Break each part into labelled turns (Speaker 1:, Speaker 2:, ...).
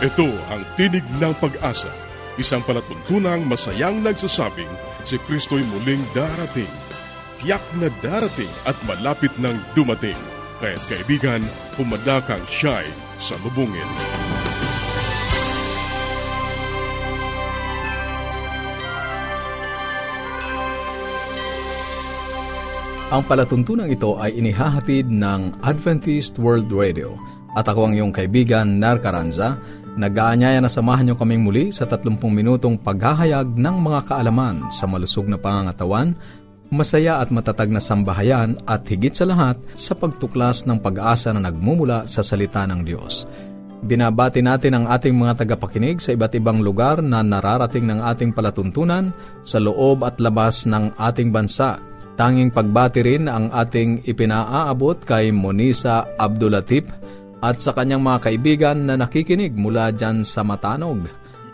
Speaker 1: Ito ang Tinig ng Pag-asa, isang palatuntunang masayang nagsasabing si Kristo'y muling darating. Tiyak na darating at malapit nang dumating. Kaya't kaibigan, pumadakang siya'y sa lubungin.
Speaker 2: Ang palatuntunang ito ay inihahatid ng Adventist World Radio at ako ang iyong kaibigan, Nar Caranza, Nag-aanyaya na samahan niyo kaming muli sa 30 minutong paghahayag ng mga kaalaman sa malusog na pangangatawan, masaya at matatag na sambahayan at higit sa lahat sa pagtuklas ng pag-asa na nagmumula sa salita ng Diyos. Binabati natin ang ating mga tagapakinig sa iba't ibang lugar na nararating ng ating palatuntunan sa loob at labas ng ating bansa. Tanging pagbati rin ang ating ipinaaabot kay Monisa Abdulatif at sa kanyang mga kaibigan na nakikinig mula dyan sa Matanog.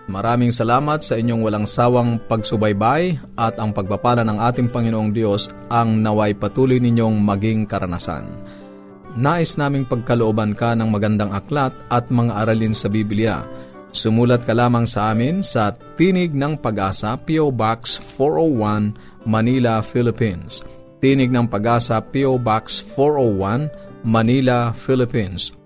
Speaker 2: Maraming salamat sa inyong walang sawang pagsubaybay at ang pagpapala ng ating Panginoong Diyos ang naway patuloy ninyong maging karanasan. Nais naming pagkalooban ka ng magandang aklat at mga aralin sa Biblia. Sumulat ka lamang sa amin sa Tinig ng Pag-asa, P.O. Box 401, Manila, Philippines. Tinig ng Pag-asa, P.O. Box 401, Manila, Philippines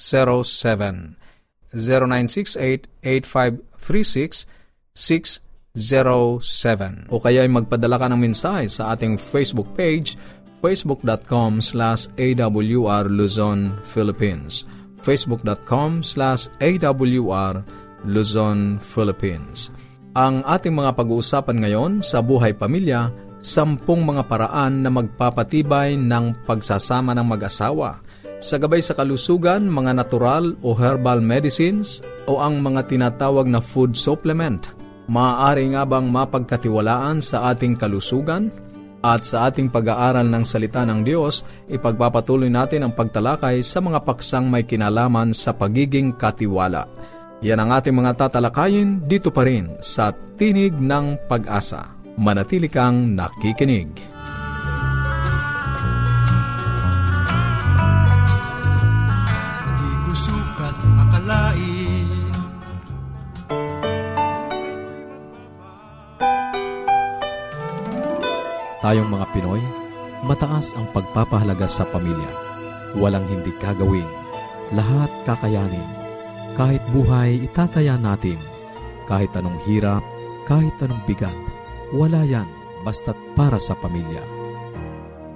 Speaker 2: 0968 0968-8536-607. O kaya ay magpadala ka ng mensahe sa ating Facebook page facebook.com slash awr Luzon, Philippines. Facebook.com slash awr Luzon, Philippines. Ang ating mga pag-uusapan ngayon sa buhay pamilya, sampung mga paraan na magpapatibay ng pagsasama ng mag-asawa – sa gabay sa kalusugan, mga natural o herbal medicines o ang mga tinatawag na food supplement. Maaari nga bang mapagkatiwalaan sa ating kalusugan? At sa ating pag-aaral ng salita ng Diyos, ipagpapatuloy natin ang pagtalakay sa mga paksang may kinalaman sa pagiging katiwala. Yan ang ating mga tatalakayin dito pa rin sa Tinig ng Pag-asa. Manatili kang nakikinig. Tayong mga Pinoy, mataas ang pagpapahalaga sa pamilya. Walang hindi kagawin. Lahat kakayanin. Kahit buhay, itataya natin. Kahit anong hirap, kahit anong bigat. Wala yan, basta't para sa pamilya.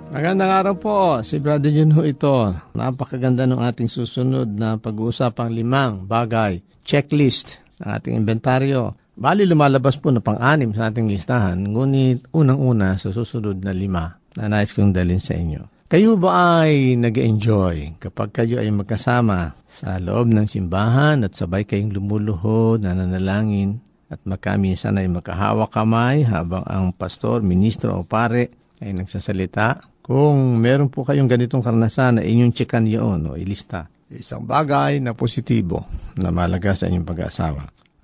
Speaker 3: Magandang araw po, si Brother Junho ito. Napakaganda ng ating susunod na pag-uusapang limang bagay, checklist ng ating inventaryo Bali lumalabas po na pang-anim sa ating listahan, ngunit unang-una sa susunod na lima na nais kong dalhin sa inyo. Kayo ba ay nag enjoy kapag kayo ay magkasama sa loob ng simbahan at sabay kayong lumuluhod, nananalangin at makaminsan ay makahawak kamay habang ang pastor, ministro o pare ay nagsasalita? Kung meron po kayong ganitong karanasan na inyong chikan yun o ilista, isang bagay na positibo na malaga sa inyong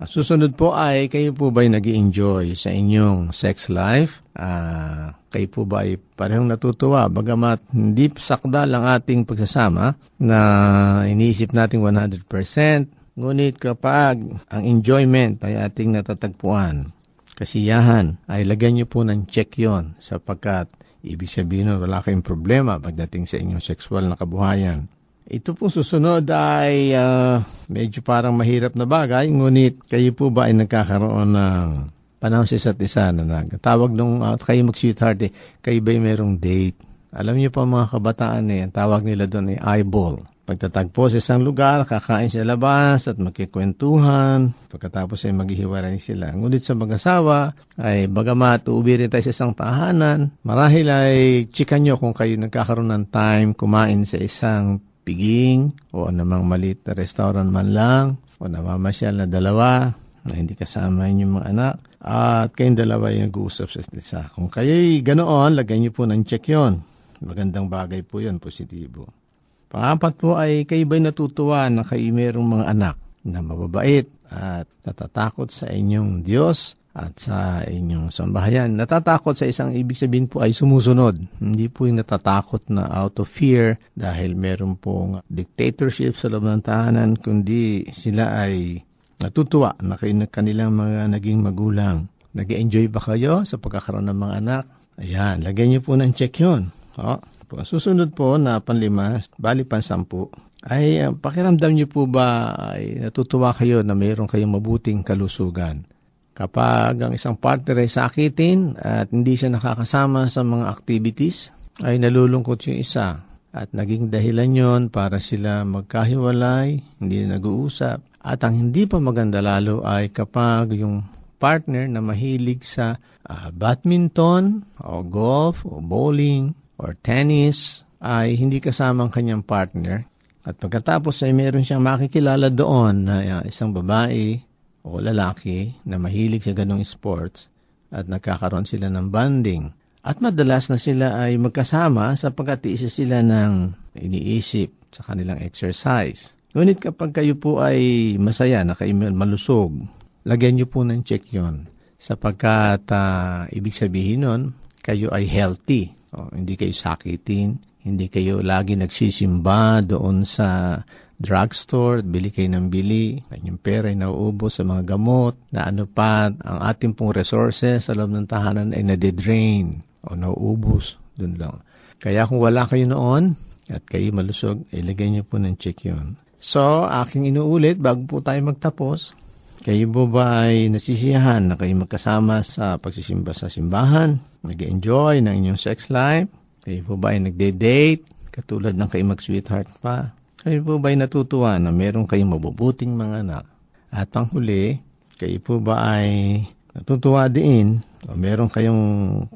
Speaker 3: pag-aasawa. Susunod po ay kayo po ba ay nag enjoy sa inyong sex life? Uh, kayo po ba ay parehong natutuwa bagamat hindi sakda lang ating pagsasama na iniisip natin 100%. Ngunit kapag ang enjoyment ay ating natatagpuan, kasiyahan, ay lagyan niyo po ng check yon sapagkat ibig sabihin wala kayong problema pagdating sa inyong sexual na kabuhayan. Ito po susunod ay uh, medyo parang mahirap na bagay, ngunit kayo po ba ay nagkakaroon ng panahon sa isa't isa na nagtawag nung uh, kayo mag-sweetheart eh, kayo ba ay merong date? Alam niyo pa mga kabataan eh, ang tawag nila doon ay eyeball. Pagtatagpo sa isang lugar, kakain sa labas at magkikwentuhan. Pagkatapos ay maghihiwalay sila. Ngunit sa mag-asawa, ay bagamat uuwi tayo sa isang tahanan, marahil ay chika nyo kung kayo nagkakaroon ng time kumain sa isang piging o anumang malit na restaurant man lang. o namamasyal na dalawa na hindi kasama inyong mga anak at kayong dalawa yung nag-uusap sa isa. Kung kayo'y ganoon, lagyan niyo po ng check yon. Magandang bagay po yon positibo. Pangapat po ay kayo ba'y natutuwa na kayo mayroong mga anak na mababait at natatakot sa inyong Diyos at sa inyong sambahayan. Natatakot sa isang ibig sabihin po ay sumusunod. Hindi po yung natatakot na out of fear dahil meron pong dictatorship sa loob ng tahanan, kundi sila ay natutuwa na kayo na kanilang mga naging magulang. nag enjoy ba kayo sa pagkakaroon ng mga anak? Ayan, lagyan niyo po ng check yun. O, susunod po na panlima, bali pansampu, ay uh, pakiramdam niyo po ba ay natutuwa kayo na mayroon kayong mabuting kalusugan? Kapag ang isang partner ay sakitin at hindi siya nakakasama sa mga activities, ay nalulungkot yung isa at naging dahilan yon para sila magkahiwalay, hindi na nag-uusap. At ang hindi pa maganda lalo ay kapag yung partner na mahilig sa uh, badminton o golf o bowling or tennis ay hindi kasama ang kanyang partner. At pagkatapos ay meron siyang makikilala doon na uh, isang babae o lalaki na mahilig sa ganong sports at nagkakaroon sila ng bonding. At madalas na sila ay magkasama sapagkat isa sila ng iniisip sa kanilang exercise. Ngunit kapag kayo po ay masaya na kayo malusog, lagyan niyo po ng check yon sapagkat uh, ibig sabihin nun, kayo ay healthy. O, hindi kayo sakitin, hindi kayo lagi nagsisimba doon sa drugstore, bili kayo ng bili, yung pera ay nauubos sa mga gamot, na ano pa, ang ating pong resources sa loob ng tahanan ay nade-drain o nauubos, dun lang. Kaya kung wala kayo noon, at kayo malusog, ilagay niyo po ng check yun. So, aking inuulit, bago po tayo magtapos, kayo po ba ay nasisiyahan na kayo magkasama sa pagsisimba sa simbahan? Nag-enjoy ng inyong sex life? Kayo po ba ay nagde-date? Katulad ng kayo mag-sweetheart pa? Kayo po ba'y natutuwa na meron kayong mabubuting mga anak? At panghuli, kayo po ba ay natutuwa din o meron kayong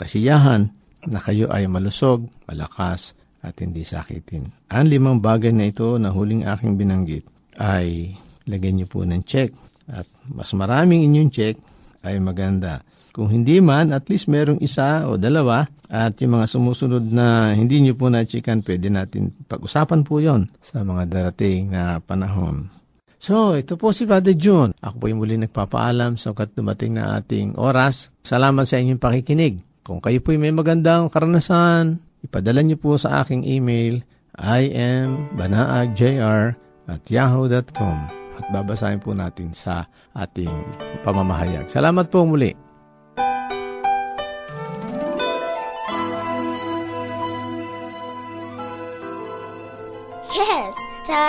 Speaker 3: kasiyahan na kayo ay malusog, malakas, at hindi sakitin. Ang limang bagay na ito na huling aking binanggit ay lagyan niyo po ng check. At mas maraming inyong check ay maganda. Kung hindi man, at least merong isa o dalawa at yung mga sumusunod na hindi nyo po na-checkan, pwede natin pag-usapan po yon sa mga darating na panahon. So, ito po si Father June. Ako po yung muli nagpapaalam sa kat dumating na ating oras. Salamat sa inyong pakikinig. Kung kayo po may magandang karanasan, ipadala niyo po sa aking email imbanaajr at yahoo.com at babasahin po natin sa ating pamamahayag. Salamat po muli.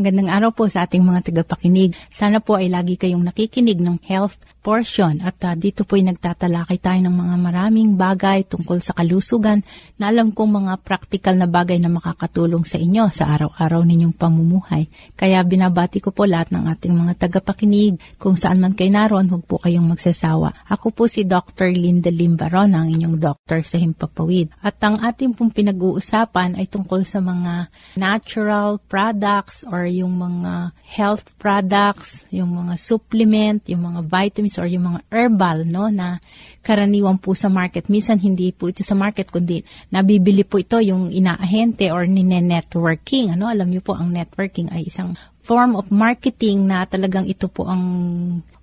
Speaker 4: Magandang araw po sa ating mga tagapakinig. Sana po ay lagi kayong nakikinig ng health portion at uh, dito po ay nagtatalakay tayo ng mga maraming bagay tungkol sa kalusugan na alam kong mga practical na bagay na makakatulong sa inyo sa araw-araw ninyong pamumuhay. Kaya binabati ko po lahat ng ating mga tagapakinig. Kung saan man kayo naroon, huwag po kayong magsasawa. Ako po si Dr. Linda Limbaron, ang inyong doctor sa Himpapawid. At ang ating pong pinag-uusapan ay tungkol sa mga natural products or yung mga health products, yung mga supplement, yung mga vitamins or yung mga herbal no na karaniwan po sa market. Minsan hindi po ito sa market kundi nabibili po ito yung inaahente or nine-networking. Ano, alam niyo po ang networking ay isang form of marketing na talagang ito po ang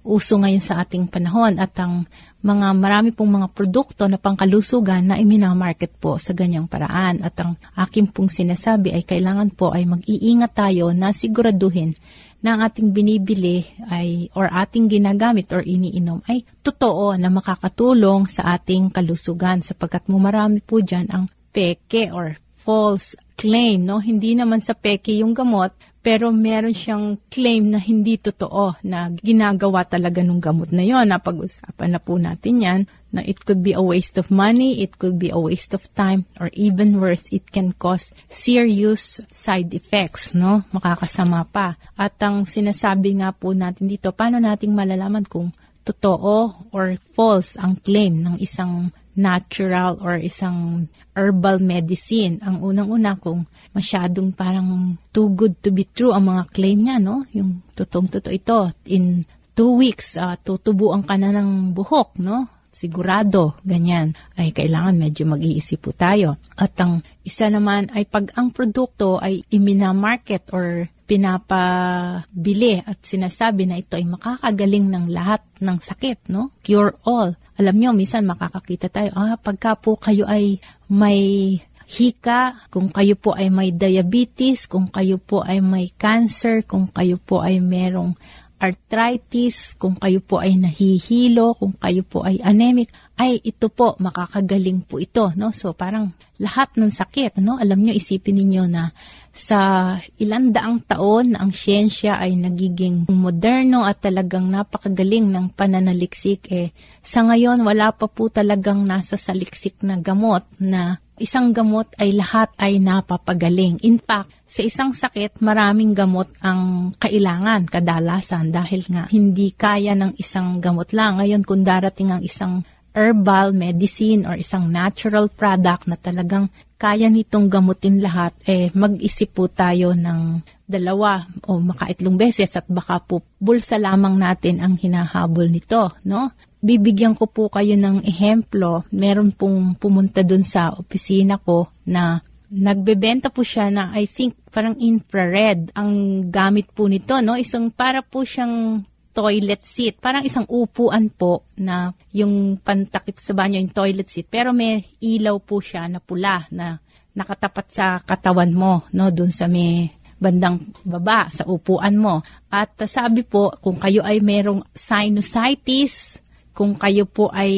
Speaker 4: uso ngayon sa ating panahon at ang mga marami pong mga produkto na pangkalusugan na iminamarket po sa ganyang paraan. At ang aking pong sinasabi ay kailangan po ay mag-iingat tayo na siguraduhin na ang ating binibili ay or ating ginagamit or iniinom ay totoo na makakatulong sa ating kalusugan sapagkat mo marami po dyan ang peke or false claim, no? Hindi naman sa peke yung gamot, pero meron siyang claim na hindi totoo na ginagawa talaga ng gamot na yon. Napag-usapan na po natin yan na it could be a waste of money, it could be a waste of time, or even worse, it can cause serious side effects, no? Makakasama pa. At ang sinasabi nga po natin dito, paano nating malalaman kung totoo or false ang claim ng isang natural or isang herbal medicine. Ang unang-una kung masyadong parang too good to be true ang mga claim niya, no? Yung totoong-totoo ito. In two weeks, uh, tutubuan ka na ng buhok, no? Sigurado, ganyan. Ay kailangan medyo mag-iisip po tayo. At ang isa naman ay pag ang produkto ay iminamarket or pinapabili at sinasabi na ito ay makakagaling ng lahat ng sakit, no? Cure all. Alam nyo, minsan makakakita tayo, ah, pagka po kayo ay may hika, kung kayo po ay may diabetes, kung kayo po ay may cancer, kung kayo po ay merong arthritis, kung kayo po ay nahihilo, kung kayo po ay anemic, ay ito po, makakagaling po ito. No? So parang lahat ng sakit, no? alam nyo, isipin ninyo na sa ilang daang taon ang siyensya ay nagiging moderno at talagang napakagaling ng pananaliksik, eh, sa ngayon wala pa po talagang nasa saliksik na gamot na isang gamot ay lahat ay napapagaling. In fact, sa isang sakit, maraming gamot ang kailangan kadalasan dahil nga hindi kaya ng isang gamot lang. Ngayon, kung darating ang isang herbal medicine or isang natural product na talagang kaya nitong gamutin lahat, eh mag-isip po tayo ng dalawa o makaitlong beses at baka po bulsa lamang natin ang hinahabol nito, no? Bibigyan ko po kayo ng ehemplo. Meron pong pumunta dun sa opisina ko na nagbebenta po siya na I think parang infrared ang gamit po nito, no? Isang para po siyang toilet seat. Parang isang upuan po na yung pantakip sa banyo, yung toilet seat. Pero may ilaw po siya na pula na nakatapat sa katawan mo, no? Doon sa may bandang baba sa upuan mo. At sabi po, kung kayo ay merong sinusitis, kung kayo po ay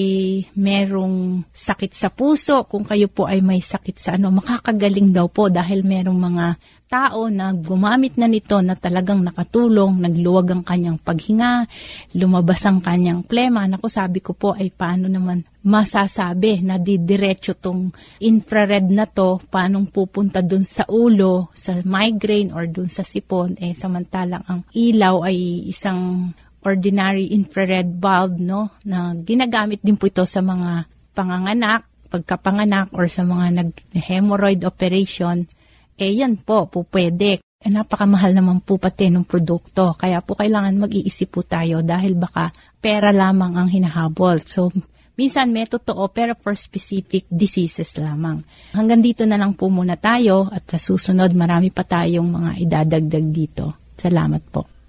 Speaker 4: merong sakit sa puso, kung kayo po ay may sakit sa ano, makakagaling daw po dahil merong mga tao na gumamit na nito na talagang nakatulong, nagluwag ang kanyang paghinga, lumabas ang kanyang plema. Naku, sabi ko po ay paano naman masasabi na didiretso tong infrared na to, paanong pupunta dun sa ulo, sa migraine or dun sa sipon, eh samantalang ang ilaw ay isang ordinary infrared bulb no na ginagamit din po ito sa mga panganganak, pagkapanganak or sa mga nag-hemorrhoid operation, eh yan po, po pwede. Eh, napakamahal naman po pati ng produkto. Kaya po kailangan mag-iisip po tayo dahil baka pera lamang ang hinahabol. So, minsan may totoo pero for specific diseases lamang. Hanggang dito na lang po muna tayo at sa susunod marami pa tayong mga idadagdag dito. Salamat po.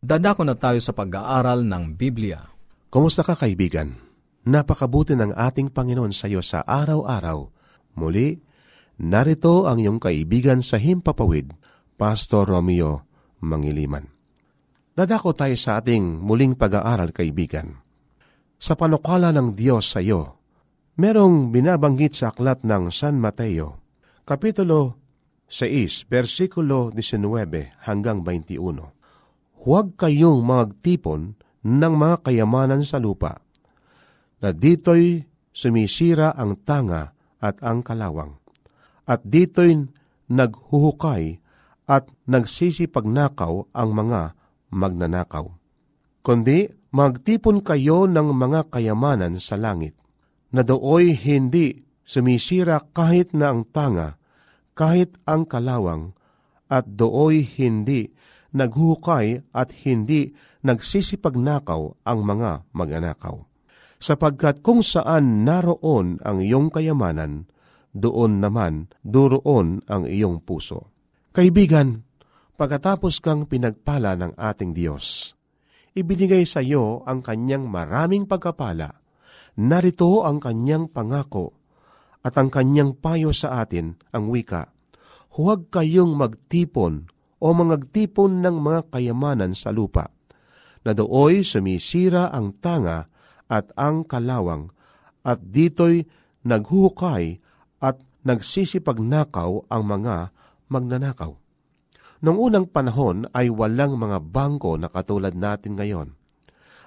Speaker 2: Dadako na tayo sa pag-aaral ng Biblia.
Speaker 5: Kumusta ka kaibigan? Napakabuti ng ating Panginoon sa iyo sa araw-araw. Muli, narito ang iyong kaibigan sa Himpapawid, Pastor Romeo Mangiliman. Nadako tayo sa ating muling pag-aaral kaibigan. Sa panukala ng Diyos sa iyo, merong binabanggit sa aklat ng San Mateo, Kapitulo 6, versikulo 19 hanggang 21. Huwag kayong magtipon ng mga kayamanan sa lupa, na dito'y sumisira ang tanga at ang kalawang, at dito'y naghuhukay at nagsisipagnakaw ang mga magnanakaw. Kundi magtipon kayo ng mga kayamanan sa langit, na dooy hindi sumisira kahit na ang tanga, kahit ang kalawang, at dooy hindi naghuhukay at hindi nagsisipagnakaw ang mga magnanakaw. Sapagkat kung saan naroon ang iyong kayamanan, doon naman duroon ang iyong puso. Kaibigan, pagkatapos kang pinagpala ng ating Diyos, ibinigay sa iyo ang kanyang maraming pagkapala. Narito ang kanyang pangako at ang kanyang payo sa atin, ang wika, huwag kayong magtipon o mangagtipon ng mga kayamanan sa lupa, na dooy sumisira ang tanga at ang kalawang, at dito'y naghuhukay at nagsisipagnakaw ang mga magnanakaw. Noong unang panahon ay walang mga bangko na katulad natin ngayon.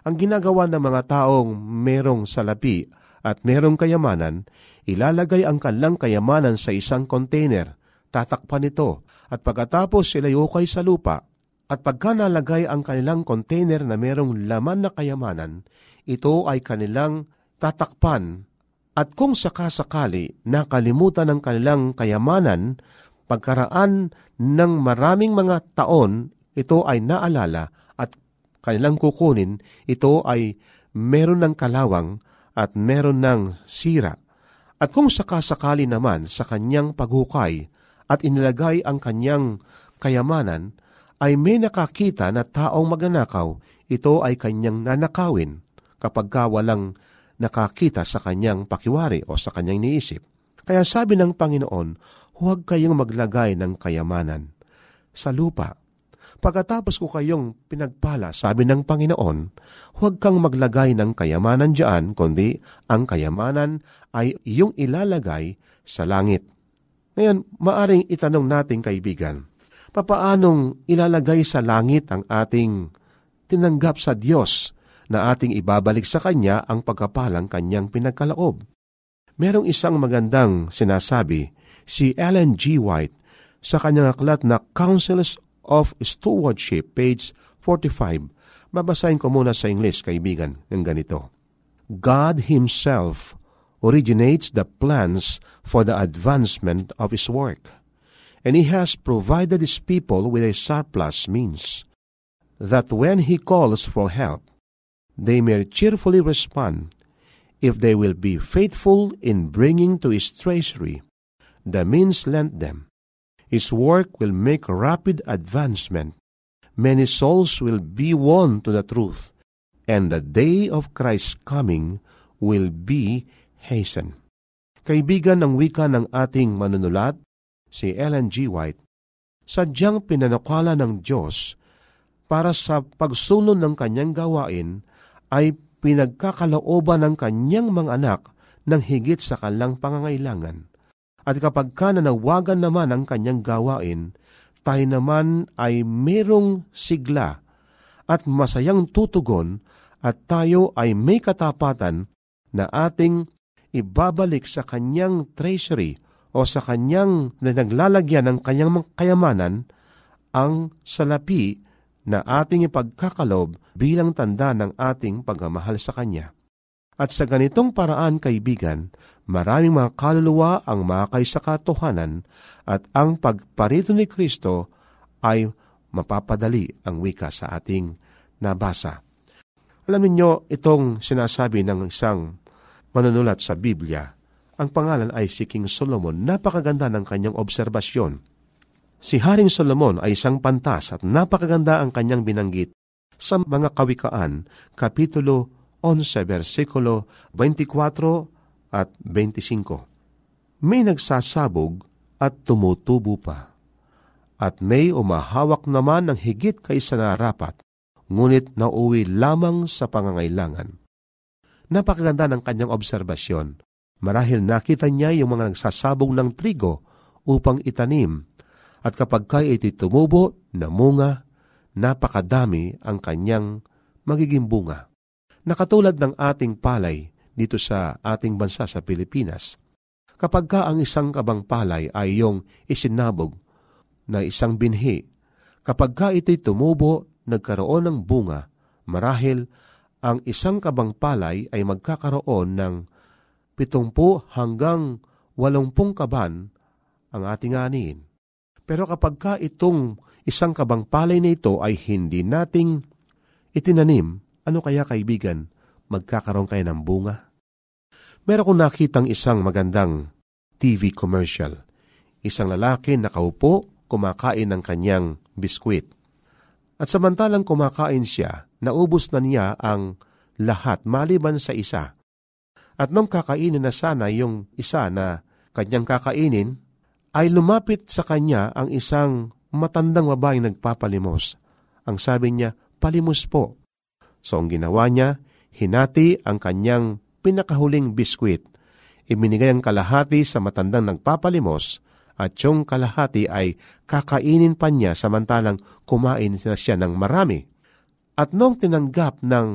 Speaker 5: Ang ginagawa ng mga taong merong salapi at merong kayamanan, ilalagay ang kanilang kayamanan sa isang container, tatakpan ito at pagkatapos sila yukay sa lupa, at pagka nalagay ang kanilang container na merong laman na kayamanan, ito ay kanilang tatakpan at kung sakasakali nakalimutan ng kanilang kayamanan, pagkaraan ng maraming mga taon, ito ay naalala at kanilang kukunin, ito ay meron ng kalawang at meron ng sira. At kung sakasakali naman sa kanyang paghukay at inilagay ang kanyang kayamanan, ay may nakakita na taong magnanakaw, ito ay kanyang nanakawin kapag ka walang nakakita sa kanyang pakiwari o sa kanyang niisip. Kaya sabi ng Panginoon, huwag kayong maglagay ng kayamanan sa lupa. Pagkatapos ko kayong pinagpala, sabi ng Panginoon, huwag kang maglagay ng kayamanan diyan, kundi ang kayamanan ay iyong ilalagay sa langit. Ngayon, maaring itanong natin kaibigan, papaanong ilalagay sa langit ang ating tinanggap sa Diyos na ating ibabalik sa Kanya ang pagkapalang Kanyang pinagkalaob? Merong isang magandang sinasabi, si Ellen G. White, sa kanyang aklat na Councils of Stewardship, page 45. Babasahin ko muna sa English, kaibigan, ng ganito. God Himself originates the plans for the advancement of His work, and He has provided His people with a surplus means, that when He calls for help, they may cheerfully respond if they will be faithful in bringing to His treasury the means lent them. His work will make rapid advancement. Many souls will be won to the truth, and the day of Christ's coming will be hasten. Kaibigan ng wika ng ating manunulat, si Ellen G. White, sadyang pinanukala ng Diyos para sa pagsunod ng kanyang gawain ay pinagkakalooban ng kanyang mga anak ng higit sa kanilang pangangailangan. At kapag ka nanawagan naman ang kanyang gawain, tayo naman ay merong sigla at masayang tutugon at tayo ay may katapatan na ating ibabalik sa kanyang treasury o sa kanyang na naglalagyan ng kanyang kayamanan ang salapi na ating ipagkakalob bilang tanda ng ating pagmamahal sa Kanya. At sa ganitong paraan, kaibigan, maraming mga kaluluwa ang makay sa katohanan at ang pagparito ni Kristo ay mapapadali ang wika sa ating nabasa. Alam niyo itong sinasabi ng isang manunulat sa Biblia. Ang pangalan ay si King Solomon. Napakaganda ng kanyang obserbasyon. Si Haring Solomon ay isang pantas at napakaganda ang kanyang binanggit sa mga kawikaan, Kapitulo 11, versikulo 24 at 25. May nagsasabog at tumutubo pa. At may umahawak naman ng higit kaysa narapat, ngunit nauwi lamang sa pangangailangan. Napakaganda ng kanyang obserbasyon. Marahil nakita niya yung mga nagsasabog ng trigo upang itanim, at kapag kaya ito'y tumubo, namunga, napakadami ang kanyang magiging bunga. Nakatulad ng ating palay dito sa ating bansa sa Pilipinas, kapag ka ang isang kabang palay ay yung isinabog na isang binhi, kapag ka ito'y tumubo, nagkaroon ng bunga, marahil ang isang kabang palay ay magkakaroon ng pitumpu hanggang walumpung kaban ang ating aniin. Pero kapag ka itong isang kabang palay na ito ay hindi nating itinanim, ano kaya kaibigan, magkakaroon kayo ng bunga? Meron kong nakitang isang magandang TV commercial. Isang lalaki nakaupo, kumakain ng kanyang biskwit. At samantalang kumakain siya, naubos na niya ang lahat maliban sa isa. At nung kakainin na sana yung isa na kanyang kakainin, ay lumapit sa kanya ang isang matandang babaeng nagpapalimos. Ang sabi niya, palimos po. So ang ginawa niya, hinati ang kanyang pinakahuling biskwit. Ibinigay ang kalahati sa matandang nagpapalimos at yung kalahati ay kakainin pa niya samantalang kumain na siya ng marami. At nung tinanggap ng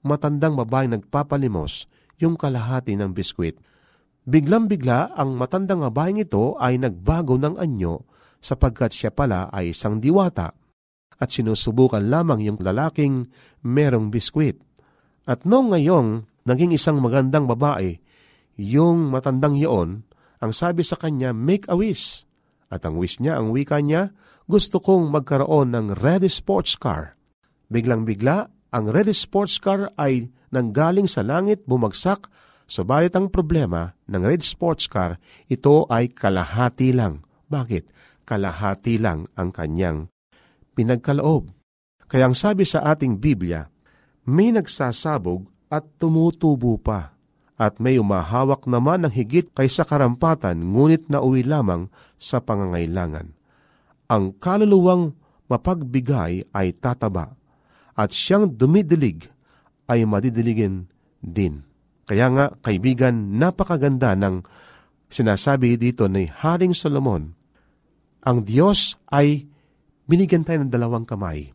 Speaker 5: matandang babaeng nagpapalimos yung kalahati ng biskwit, biglang-bigla ang matandang babaeng ito ay nagbago ng anyo sapagkat siya pala ay isang diwata at sinusubukan lamang yung lalaking merong biskwit. At noong ngayong naging isang magandang babae, yung matandang iyon, ang sabi sa kanya, make a wish. At ang wish niya, ang wika niya, gusto kong magkaroon ng red sports car. Biglang-bigla, ang red sports car ay nanggaling sa langit, bumagsak, subalit ang problema ng red sports car, ito ay kalahati lang. Bakit? Kalahati lang ang kanyang pinagkaloob. Kaya ang sabi sa ating Biblia, may nagsasabog at tumutubo pa, at may umahawak naman ng higit kaysa karampatan, ngunit nauwi lamang sa pangangailangan. Ang kaluluwang mapagbigay ay tataba, at siyang dumidilig ay madidiligin din. Kaya nga, kaibigan, napakaganda ng sinasabi dito ni Haring Solomon. Ang Diyos ay binigyan tayo ng dalawang kamay.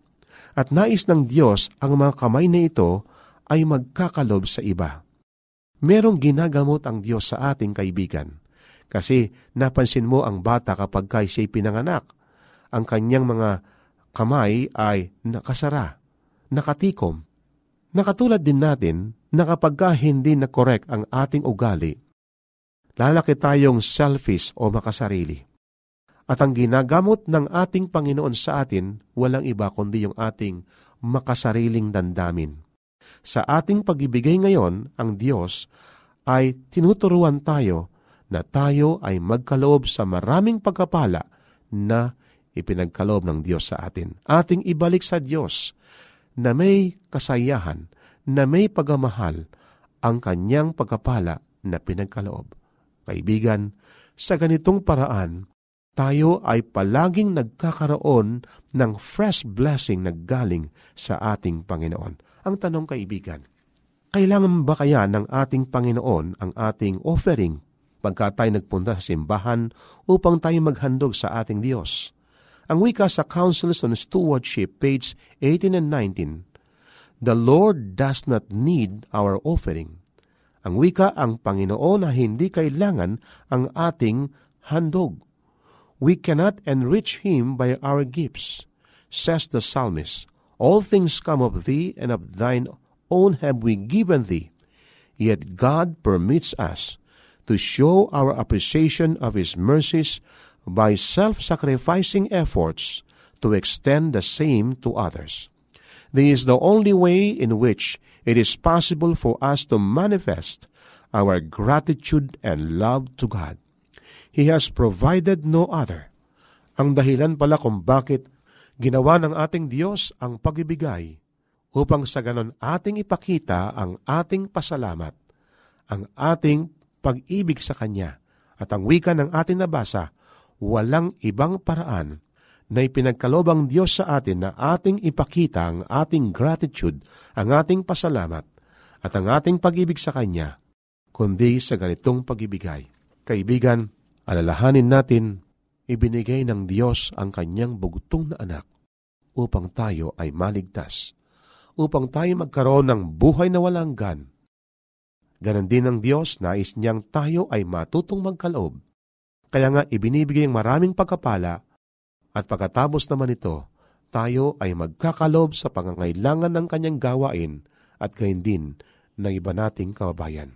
Speaker 5: At nais ng Diyos ang mga kamay na ito ay magkakalob sa iba. Merong ginagamot ang Diyos sa ating kaibigan. Kasi napansin mo ang bata kapag kay siya'y pinanganak. Ang kanyang mga kamay ay nakasara, nakatikom. Nakatulad din natin na kapag ka hindi na correct ang ating ugali, lalaki tayong selfish o makasarili. At ang ginagamot ng ating Panginoon sa atin, walang iba kundi yung ating makasariling dandamin. Sa ating pagibigay ngayon, ang Diyos ay tinuturuan tayo na tayo ay magkaloob sa maraming pagkapala na ipinagkaloob ng Diyos sa atin. Ating ibalik sa Diyos na may kasayahan, na may pagamahal ang kanyang pagkapala na pinagkaloob. Kaibigan, sa ganitong paraan, tayo ay palaging nagkakaroon ng fresh blessing na galing sa ating Panginoon. Ang tanong kaibigan, kailangan ba kaya ng ating Panginoon ang ating offering pagka tayo nagpunta sa simbahan upang tayo maghandog sa ating Diyos? Ang wika sa Councils on Stewardship, page 18 and 19, The Lord does not need our offering. Ang wika ang Panginoon na hindi kailangan ang ating handog we cannot enrich him by our gifts. Says the psalmist, All things come of thee, and of thine own have we given thee. Yet God permits us to show our appreciation of His mercies by self-sacrificing efforts to extend the same to others. This is the only way in which it is possible for us to manifest our gratitude and love to God. He has provided no other. Ang dahilan pala kung bakit ginawa ng ating Diyos ang pagibigay upang sa ganon ating ipakita ang ating pasalamat, ang ating pag-ibig sa Kanya at ang wika ng ating nabasa, walang ibang paraan na ipinagkalobang Diyos sa atin na ating ipakita ang ating gratitude, ang ating pasalamat at ang ating pag-ibig sa Kanya, kundi sa ganitong pag-ibigay. Kaibigan, alalahanin natin, ibinigay ng Diyos ang Kanyang bugtong na anak upang tayo ay maligtas, upang tayo magkaroon ng buhay na walang gan. Ganon din ng Diyos, nais niyang tayo ay matutong magkaloob. Kaya nga ibinibigay ang maraming pagkapala at pagkatapos naman ito, tayo ay magkakalob sa pangangailangan ng kanyang gawain at gayon din ng iba nating kababayan.